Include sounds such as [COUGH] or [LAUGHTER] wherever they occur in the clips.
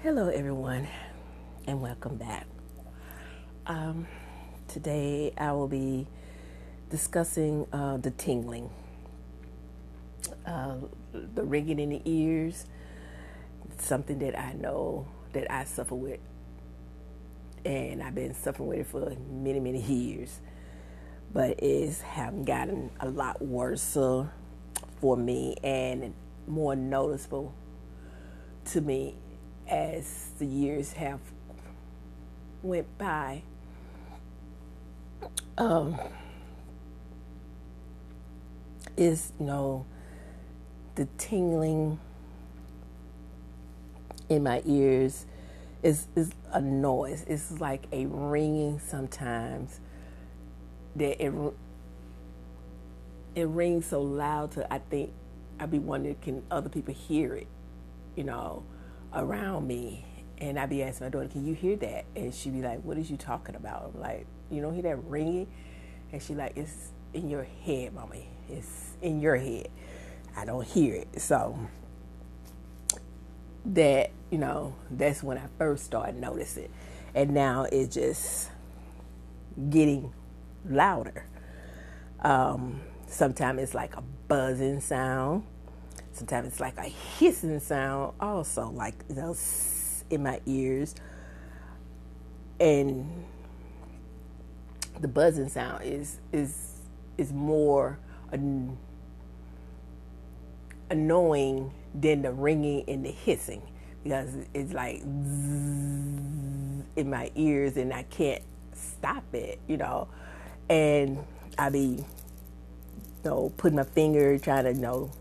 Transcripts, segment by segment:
Hello, everyone, and welcome back. Um, today, I will be discussing uh, the tingling, uh, the ringing in the ears. something that I know that I suffer with, and I've been suffering with it for many, many years. But it's have gotten a lot worse for me and more noticeable to me as the years have went by. Um, is you know the tingling in my ears is is a noise. It's like a ringing sometimes that it it rings so loud to I think I'd be wondering can other people hear it, you know around me. And I'd be asking my daughter, Can you hear that? And she'd be like, What is you talking about? I'm like, You don't hear that ringing? And she like, It's in your head, mommy. It's in your head. I don't hear it. So that, you know, that's when I first started noticing. And now it's just getting louder. Um, sometimes it's like a buzzing sound. Sometimes it's like a hissing sound, also like know, in my ears, and the buzzing sound is is is more an, annoying than the ringing and the hissing. Because it's like in my ears and I can't stop it, you know, and I be you know putting my finger trying to you know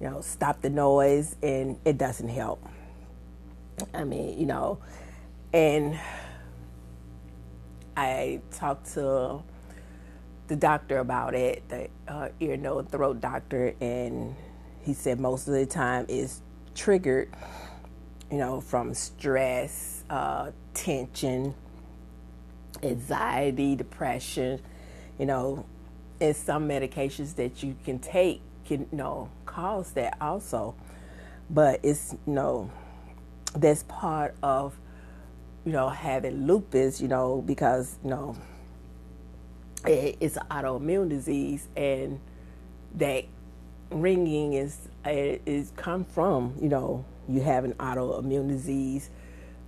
you know, stop the noise, and it doesn't help. I mean, you know, and I talked to the doctor about it, the uh, ear, nose, throat doctor, and he said most of the time is triggered, you know, from stress, uh, tension, anxiety, depression, you know, and some medications that you can take can you know cause that also but it's you know that's part of you know having lupus you know because you know it, it's an autoimmune disease and that ringing is is come from you know you have an autoimmune disease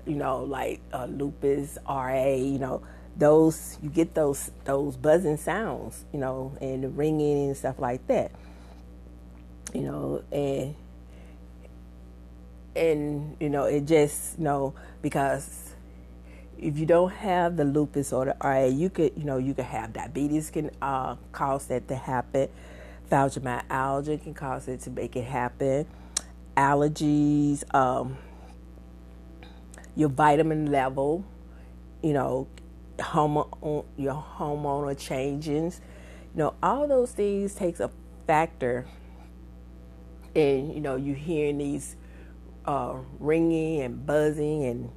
you know like uh, lupus ra you know those you get those those buzzing sounds you know and the ringing and stuff like that you know, and and you know, it just you know because if you don't have the lupus or the RA, you could you know you could have diabetes can uh, cause that to happen. Fibromyalgia can cause it to make it happen. Allergies, um, your vitamin level, you know, hormone, your hormonal changes, you know, all those things takes a factor and you know you hearing these uh, ringing and buzzing and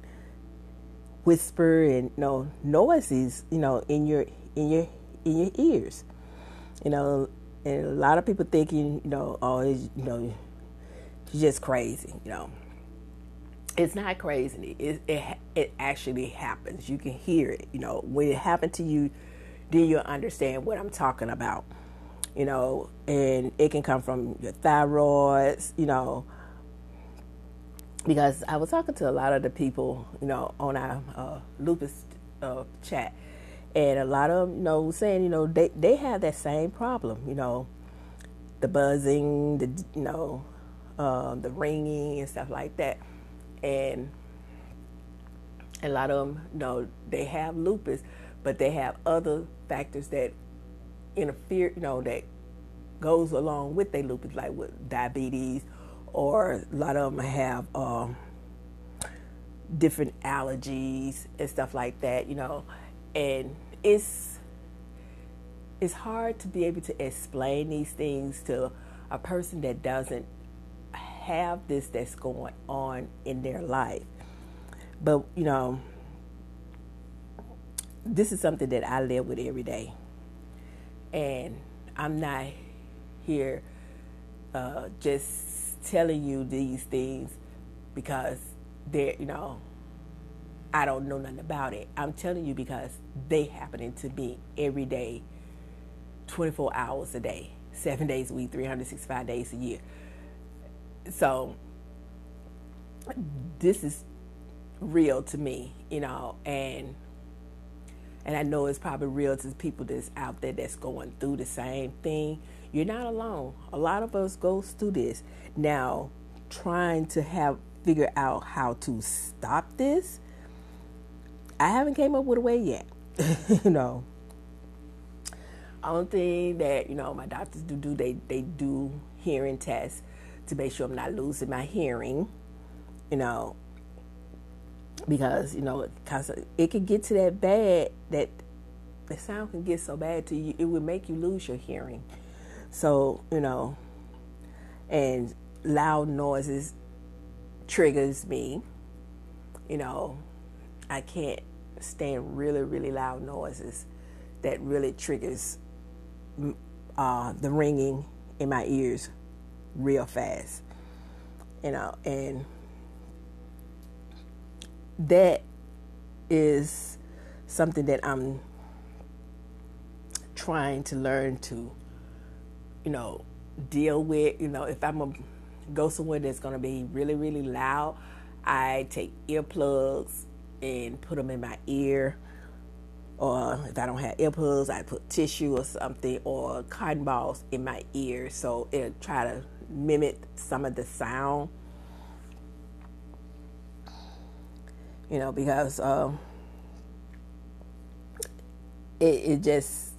whisper and you know noises you know in your in your in your ears. You know and a lot of people thinking you know oh you know she's just crazy you know. It's not crazy. It, it it actually happens. You can hear it you know. When it happened to you then you'll understand what i'm talking about you know, and it can come from your thyroids, you know, because I was talking to a lot of the people, you know, on our uh, lupus uh, chat, and a lot of them, you know, saying, you know, they they have that same problem, you know, the buzzing, the you know, uh, the ringing and stuff like that, and a lot of them, you know, they have lupus, but they have other factors that interfere, you know, that goes along with their lupus, like with diabetes, or a lot of them have um, different allergies and stuff like that, you know, and it's it's hard to be able to explain these things to a person that doesn't have this that's going on in their life. But you know, this is something that I live with every day and I'm not here uh, just telling you these things because there, you know, I don't know nothing about it. I'm telling you because they happening to me every day, 24 hours a day, seven days a week, 365 days a year. So this is real to me, you know, and and I know it's probably real to people that's out there that's going through the same thing. You're not alone. A lot of us goes through this. Now, trying to have figure out how to stop this, I haven't came up with a way yet. [LAUGHS] you know. Only thing that, you know, my doctors do do they they do hearing tests to make sure I'm not losing my hearing. You know, because you know cause it can get to that bad that the sound can get so bad to you it would make you lose your hearing. So you know and loud noises triggers me. You know i can't stand really really loud noises that really triggers uh, the ringing in my ears real fast you know and that is something that I'm trying to learn to, you know, deal with. You know, if I'm gonna go somewhere that's gonna be really, really loud, I take earplugs and put them in my ear. Or if I don't have earplugs, I put tissue or something or cotton balls in my ear so it'll try to mimic some of the sound you know, because um, it, it just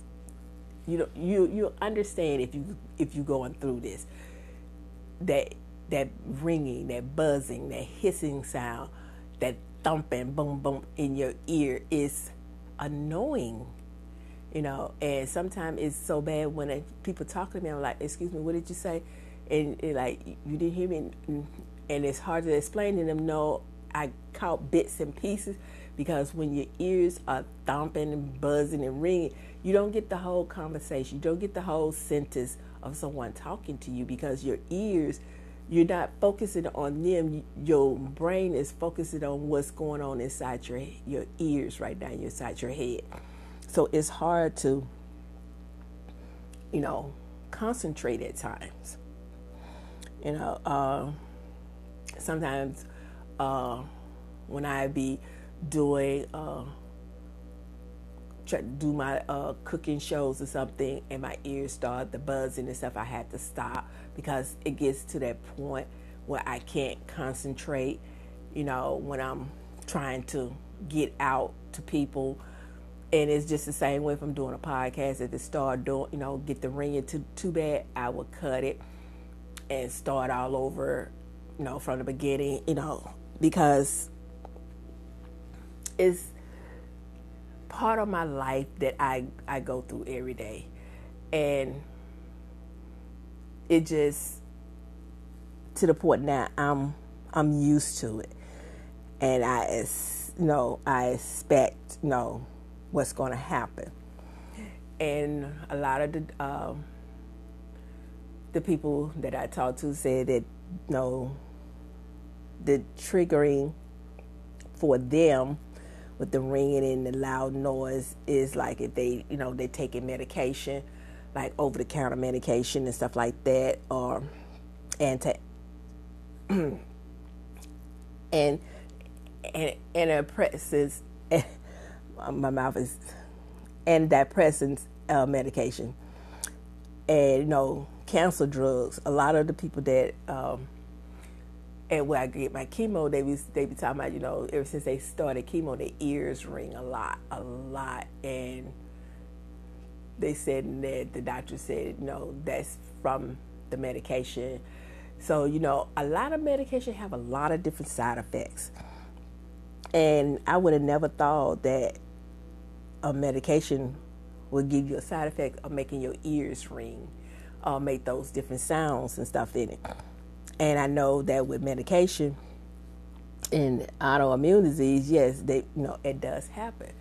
you know you you understand if you if you going through this that that ringing, that buzzing, that hissing sound, that thumping, boom boom in your ear is annoying. You know, and sometimes it's so bad when people talk to me. I'm like, "Excuse me, what did you say?" And, and like, you didn't hear me, and it's hard to explain to them. No, I caught bits and pieces because when your ears are thumping and buzzing and ringing, you don't get the whole conversation. You don't get the whole sentence of someone talking to you because your ears, you're not focusing on them. Your brain is focusing on what's going on inside your your ears right now, inside your head. So it's hard to, you know, concentrate at times. You know, uh, sometimes uh, when I be doing uh, try to do my uh, cooking shows or something, and my ears start the buzzing and stuff, I had to stop because it gets to that point where I can't concentrate. You know, when I'm trying to get out to people. And it's just the same way if I'm doing a podcast. If it start doing, you know, get the ringing too too bad, I would cut it and start all over, you know, from the beginning. You know, because it's part of my life that I, I go through every day. And it just to the point now I'm I'm used to it. And I you know, I expect, you know, what's to happen. And a lot of the um, the people that I talked to said that, you know, the triggering for them with the ringing and the loud noise is like if they, you know, they're taking medication, like over the counter medication and stuff like that, or anti [CLEARS THROAT] and and antidepressants. [LAUGHS] my mouth is antidepressants uh, medication, and you know, cancer drugs. A lot of the people that um, and when I get my chemo, they be they be talking about you know ever since they started chemo, their ears ring a lot, a lot, and they said that the doctor said no, that's from the medication. So you know a lot of medication have a lot of different side effects, and I would have never thought that a medication would give you a side effect of making your ears ring, or make those different sounds and stuff in it. And I know that with medication and autoimmune disease, yes, they you know it does happen.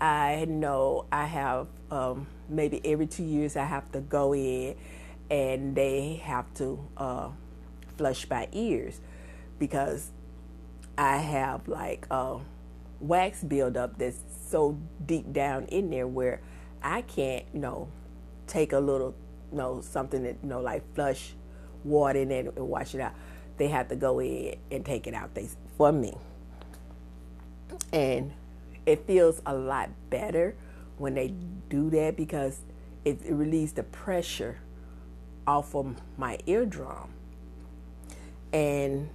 I know I have um, maybe every two years I have to go in and they have to uh, flush my ears because I have like wax buildup that's so deep down in there where I can't, you know, take a little, you know, something that, you know, like flush water in it and wash it out. They have to go in and take it out they, for me. And it feels a lot better when they do that because it, it relieves the pressure off of my eardrum. And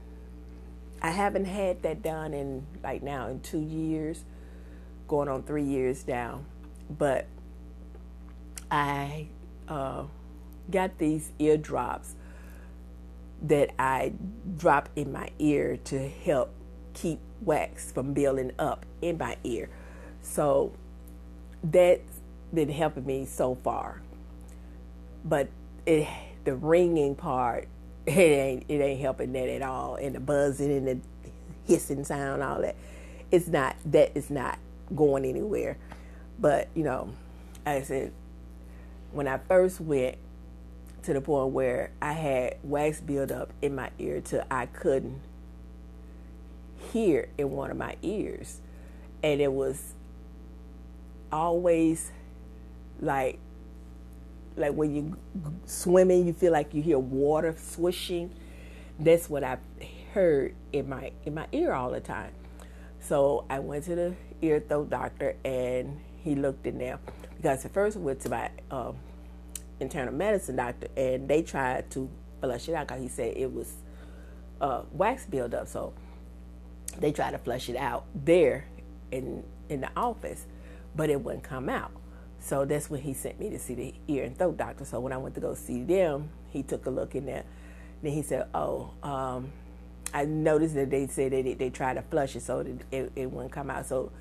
I haven't had that done in like now in two years, going on three years now. But I uh, got these eardrops that I drop in my ear to help keep wax from building up in my ear. So that's been helping me so far. But it, the ringing part, [LAUGHS] it ain't it ain't helping that at all. And the buzzing and the hissing sound, all that, it's not that is not going anywhere. But you know, I said, when I first went to the point where I had wax buildup in my ear till I couldn't hear in one of my ears, and it was always like like when you swimming you feel like you hear water swishing. That's what i heard in my in my ear all the time. So i went to the ear throat doctor and he looked in there. Because at first I went to my um, internal medicine doctor and they tried to flush it out because he said it was uh, wax buildup so they tried to flush it out there in in the office but it wouldn't come out. So that's when he sent me to see the ear and throat doctor. So when I went to go see them, he took a look in there. Then he said, "Oh, um, I noticed that they said that they, tried to flush it so that it, it wouldn't come out. So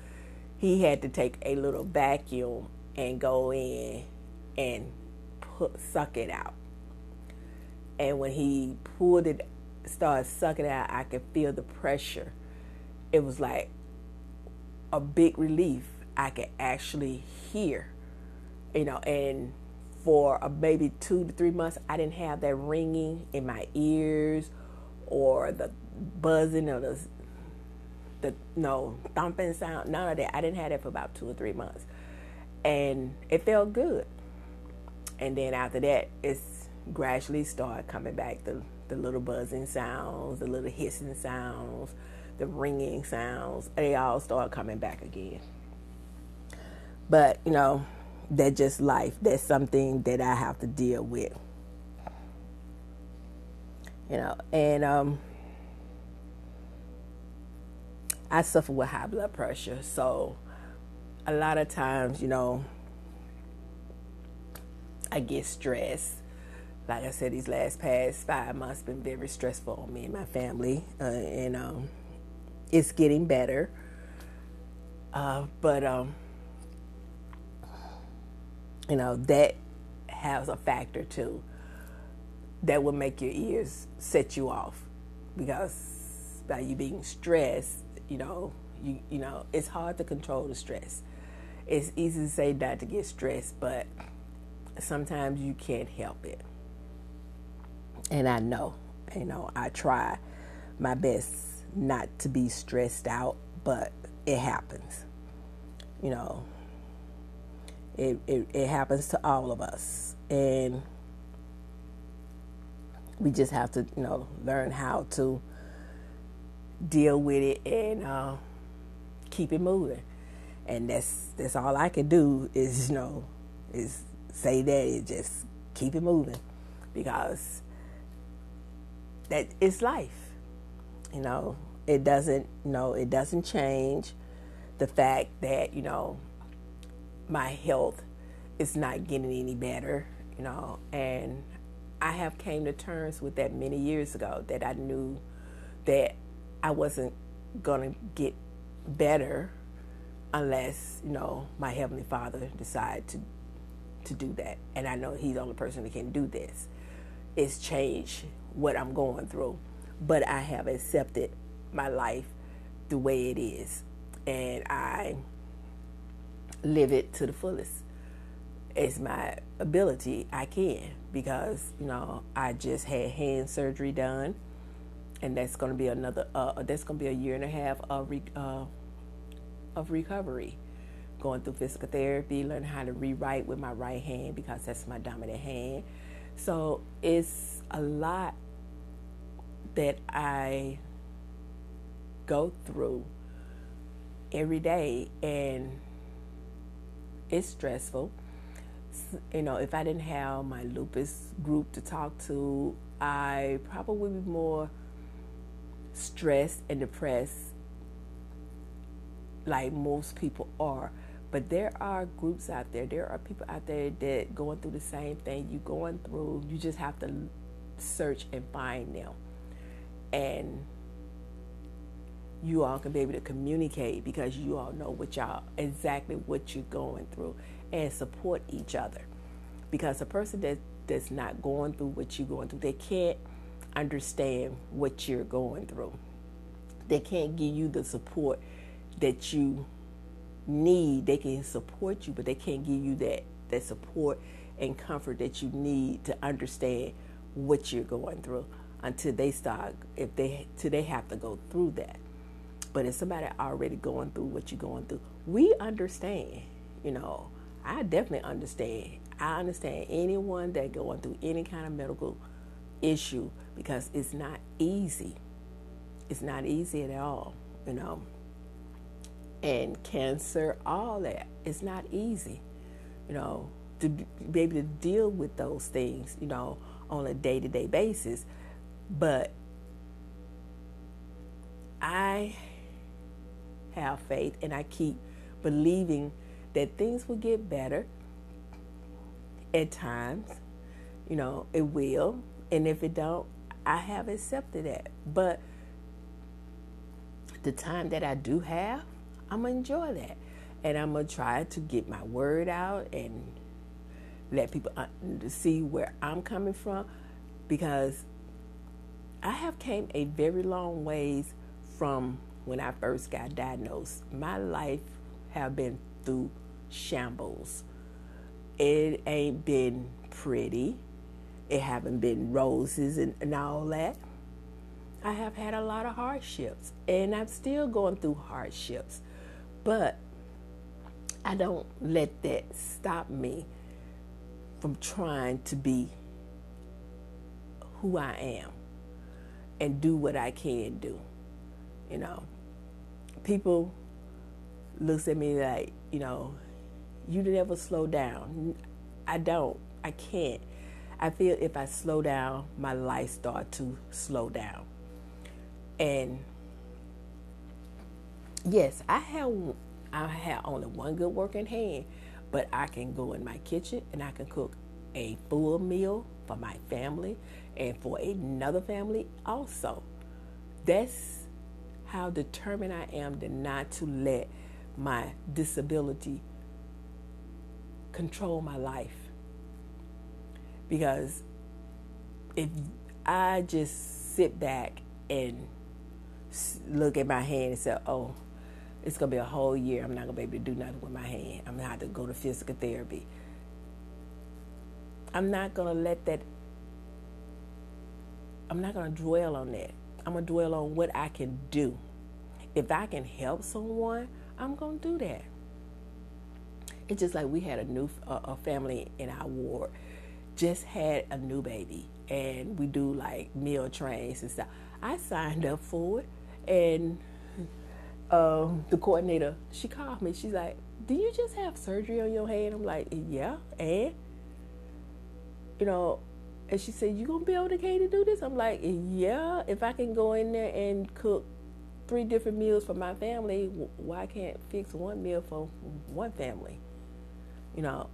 he had to take a little vacuum and go in and put, suck it out. And when he pulled it, started sucking out, I could feel the pressure. It was like a big relief I could actually hear, you know, and for maybe two to three months, I didn't have that ringing in my ears or the buzzing or the, the no thumping sound, none of that. I didn't have that for about two or three months. And it felt good. And then after that, it's gradually start coming back the, the little buzzing sounds, the little hissing sounds, the ringing sounds. They all start coming back again. But, you know, that's just life. That's something that I have to deal with. You know, and um, I suffer with high blood pressure. So a lot of times, you know, I get stressed. Like I said, these last past five months been very stressful on me and my family, uh, and um, it's getting better. Uh, but um, you know, that has a factor too that will make your ears set you off because by you being stressed, you know, you you know, it's hard to control the stress. It's easy to say not to get stressed, but sometimes you can't help it. And I know, you know, I try my best not to be stressed out, but it happens. You know, it, it, it happens to all of us. And we just have to, you know, learn how to deal with it and uh, keep it moving. And that's that's all I can do is, you know, is say that and just keep it moving because that is life. You know, it doesn't, you know, it doesn't change the fact that, you know, my health is not getting any better, you know, and I have came to terms with that many years ago that I knew that I wasn't going to get better unless, you know, my heavenly Father decided to to do that. And I know he's the only person that can do this. It's change what I'm going through. But I have accepted my life the way it is. And I live it to the fullest. It's my ability, I can, because, you know, I just had hand surgery done and that's going to be another. Uh, that's going to be a year and a half of re- uh, of recovery, going through physical therapy, learning how to rewrite with my right hand because that's my dominant hand. So it's a lot that I go through every day, and it's stressful. You know, if I didn't have my lupus group to talk to, I probably would be more stressed and depressed like most people are. But there are groups out there, there are people out there that going through the same thing you're going through. You just have to search and find them. And you all can be able to communicate because you all know what y'all exactly what you're going through and support each other. Because a person that that's not going through what you're going through, they can't understand what you're going through. They can't give you the support that you need. They can support you, but they can't give you that that support and comfort that you need to understand what you're going through until they start if they till they have to go through that. But if somebody already going through what you're going through, we understand. You know, I definitely understand. I understand anyone that going through any kind of medical issue because it's not easy. It's not easy at all, you know. And cancer, all that, it's not easy, you know, to be able to deal with those things, you know, on a day to day basis. But I have faith and I keep believing that things will get better at times. You know, it will. And if it don't, I have accepted that. But the time that I do have, I'm gonna enjoy that. And I'm gonna try to get my word out and let people see where I'm coming from because I have came a very long ways from when I first got diagnosed. My life have been through shambles. It ain't been pretty. It haven't been roses and, and all that. I have had a lot of hardships and I'm still going through hardships. But I don't let that stop me from trying to be who I am and do what I can do. You know, people looks at me like, you know, you never slow down. I don't. I can't. I feel if I slow down, my life start to slow down. And yes, I have I have only one good working hand, but I can go in my kitchen and I can cook a full meal for my family and for another family also. That's how determined I am to not to let my disability control my life. Because if I just sit back and look at my hand and say, oh, it's to be a whole year, I'm not to be able to do nothing with my hand. I'm to have to go to physical therapy. I'm not to let that, I'm not to dwell on that. I'm to dwell on what I can do. If I can help someone, I'm to do that. It's just like we had a new a family in our ward just had a new baby and we do like meal trains and stuff. I signed up for it and um, the coordinator, she called me. She's like, "Do you just have surgery on your hand?" I'm like, "Yeah." And you know, and she said, "You gonna be okay to do this?" I'm like, "Yeah." If I can go in there and cook three different meals for my family, why can't fix one meal for one family? You know.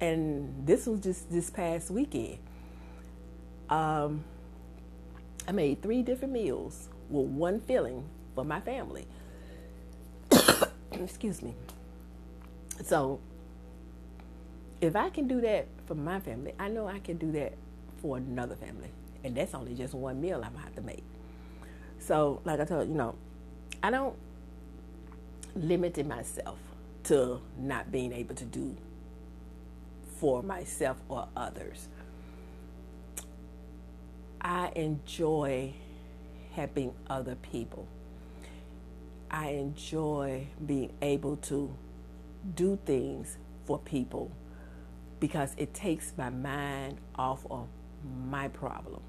And this was just this past weekend. Um, I made three different meals with one filling for my family. [COUGHS] Excuse me. So, if I can do that for my family, I know I can do that for another family. And that's only just one meal I'm going to have to make. So, like I told you, know, I don't limit myself to not being able to do for myself or others. I enjoy helping other people. I enjoy being able to do things for people because it takes my mind off of my problem,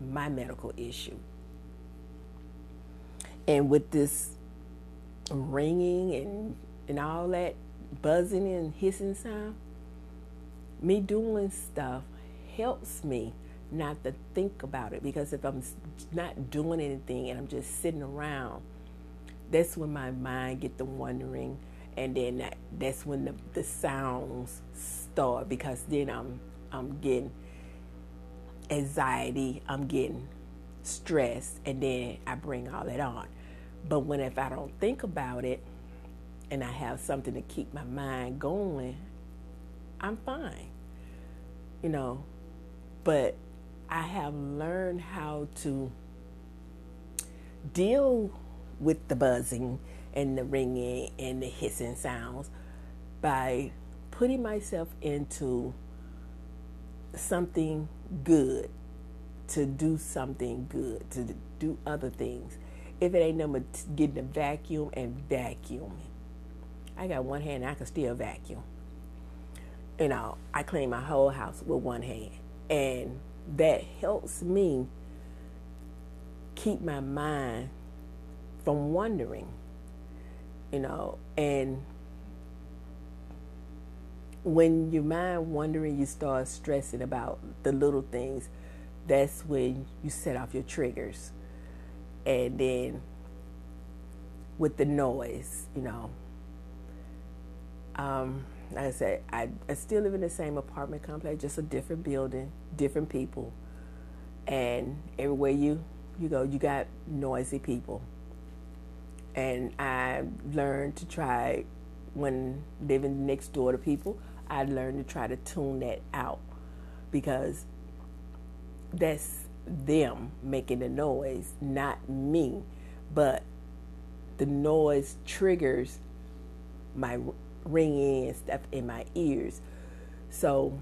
my medical issue. And with this ringing and, and all that buzzing and hissing sound, me doing stuff helps me not to think about it because if I'm not doing anything and I'm just sitting around, that's when my mind get to wondering and then that, that's when the, the sounds start because then I'm I'm getting anxiety, I'm getting stressed, and then I bring all that on. But when if I don't think about it and I have something to keep my mind going, I'm fine. You know, but I have learned how to deal with the buzzing and the ringing and the hissing sounds by putting myself into something good, to do something good, to do other things. If it ain't number getting a vacuum and vacuuming, I got one hand, I can still vacuum. You know, I clean my whole house with one hand, and that helps me keep my mind from wondering, you know, and when your mind wondering, you start stressing about the little things. That's when you set off your triggers, and then with the noise, you know. Um, like I said, I, I still live in the same apartment complex, just a different building, different people, and everywhere you you go, you got noisy people and I learned to try when living next door to people. I learned to try to tune that out because that's them making the noise, not me. But the noise triggers my ringing and stuff in my ears. So,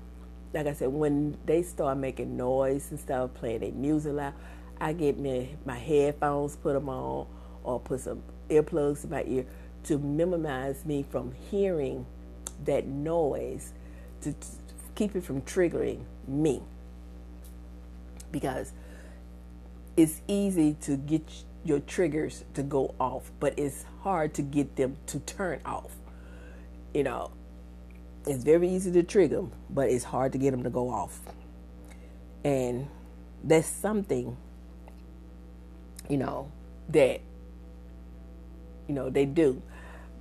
like I said, when they start making noise and stuff, playing their music loud, I get me my headphones, put them on, or put some earplugs in my ear to minimize me from hearing that noise to, to keep it from triggering me. Because it's easy to get your triggers to go off but it's hard to get them to turn off. You know it's very easy to trigger them but it's hard to get them to go off. And that's something you know that you know, they do.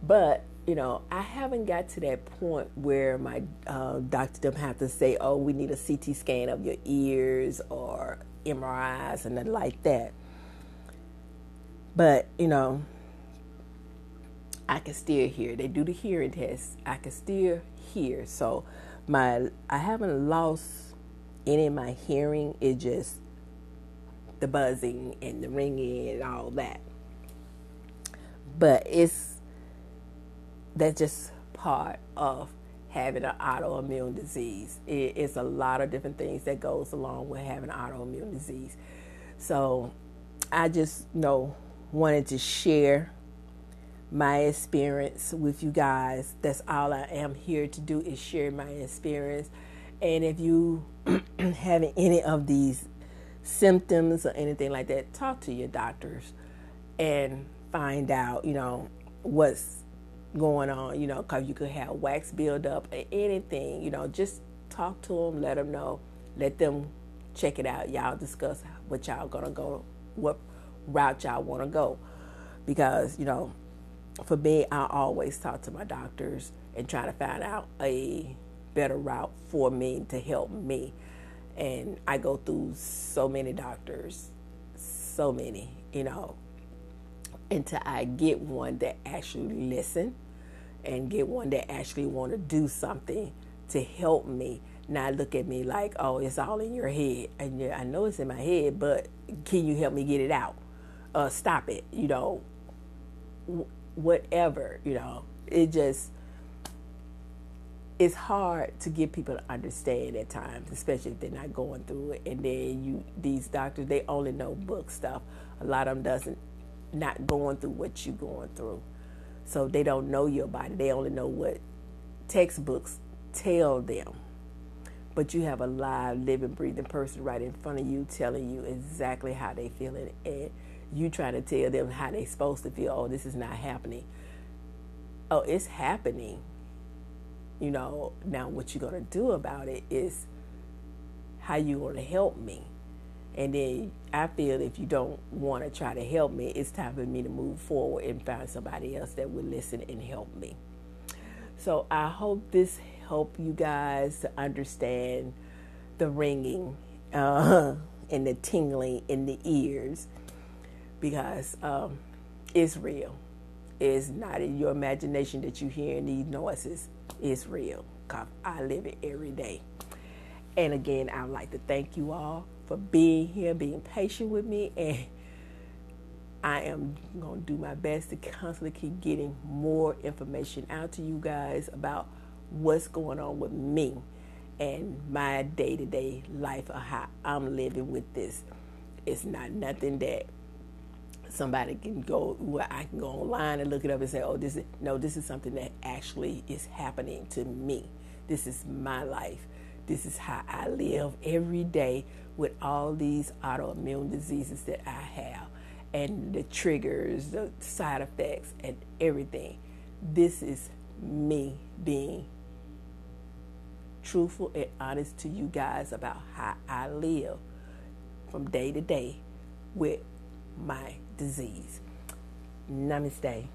But, you know, I haven't got to that point where my uh, doctor them have to say, oh, we need a CT scan of your ears or MRIs and nothing like that. But, you know, I can still hear. They do the hearing test. I can still hear. So my I haven't lost any of my hearing. It just the buzzing and the ringing and all that but it's that's just part of having an autoimmune disease. It, it's a lot of different things that goes along with having an autoimmune disease. So I just you know wanted to share my experience with you guys. That's all I am here to do is share my experience. And if you [CLEARS THROAT] having any of these symptoms or anything like that, talk to your doctors and find out, you know, what's going on, you know, because you could have wax buildup or anything, you know, just talk to them, let them know, let them check it out. Y'all discuss what y'all gonna go, what route y'all want to go, because you know, for me, I always talk to my doctors and try to find out a better route for me to help me. And I go through so many doctors, so many, you know, until I get one that actually listen and get one that actually want to do something to help me not look at me like oh it's all in your head and yeah, I know it's in my head but can you help me get it out uh stop it you know whatever you know it just it's hard to get people to understand at times, especially if they're not going through it. And then you, these doctors, they only know book stuff. A lot of them doesn't, not going through what you're going through, so they don't know your body. They only know what textbooks tell them. But you have a live, living, breathing person right in front of you, telling you exactly how they feeling, and you trying to tell them how they're supposed to feel. Oh, this is not happening. Oh, it's happening you know, now what you're going to do about it is how you going to help me. And then I feel if you don't want to try to help me, it's time for me to move forward and find somebody else that will listen and help me. So I hope this helped you guys to understand the ringing uh, and the tingling in the ears because um, it's real. It's not in your imagination that you hear these noises It's real I live it every day. And again, I would like to thank you all for being here, being patient with me, and I am going to do my best to constantly keep getting more information out to you guys about what's going on with me and my day to day life of how I'm living with this. It's not nothing that somebody can go where I can go online and look it up and say, oh, this is no, this is something that actually is happening to me. This is my life. This is how I live every day with all these autoimmune diseases that I have and the triggers, the side effects, and everything. This is me being truthful and honest to you guys about how I live from day to day with my disease. Namaste.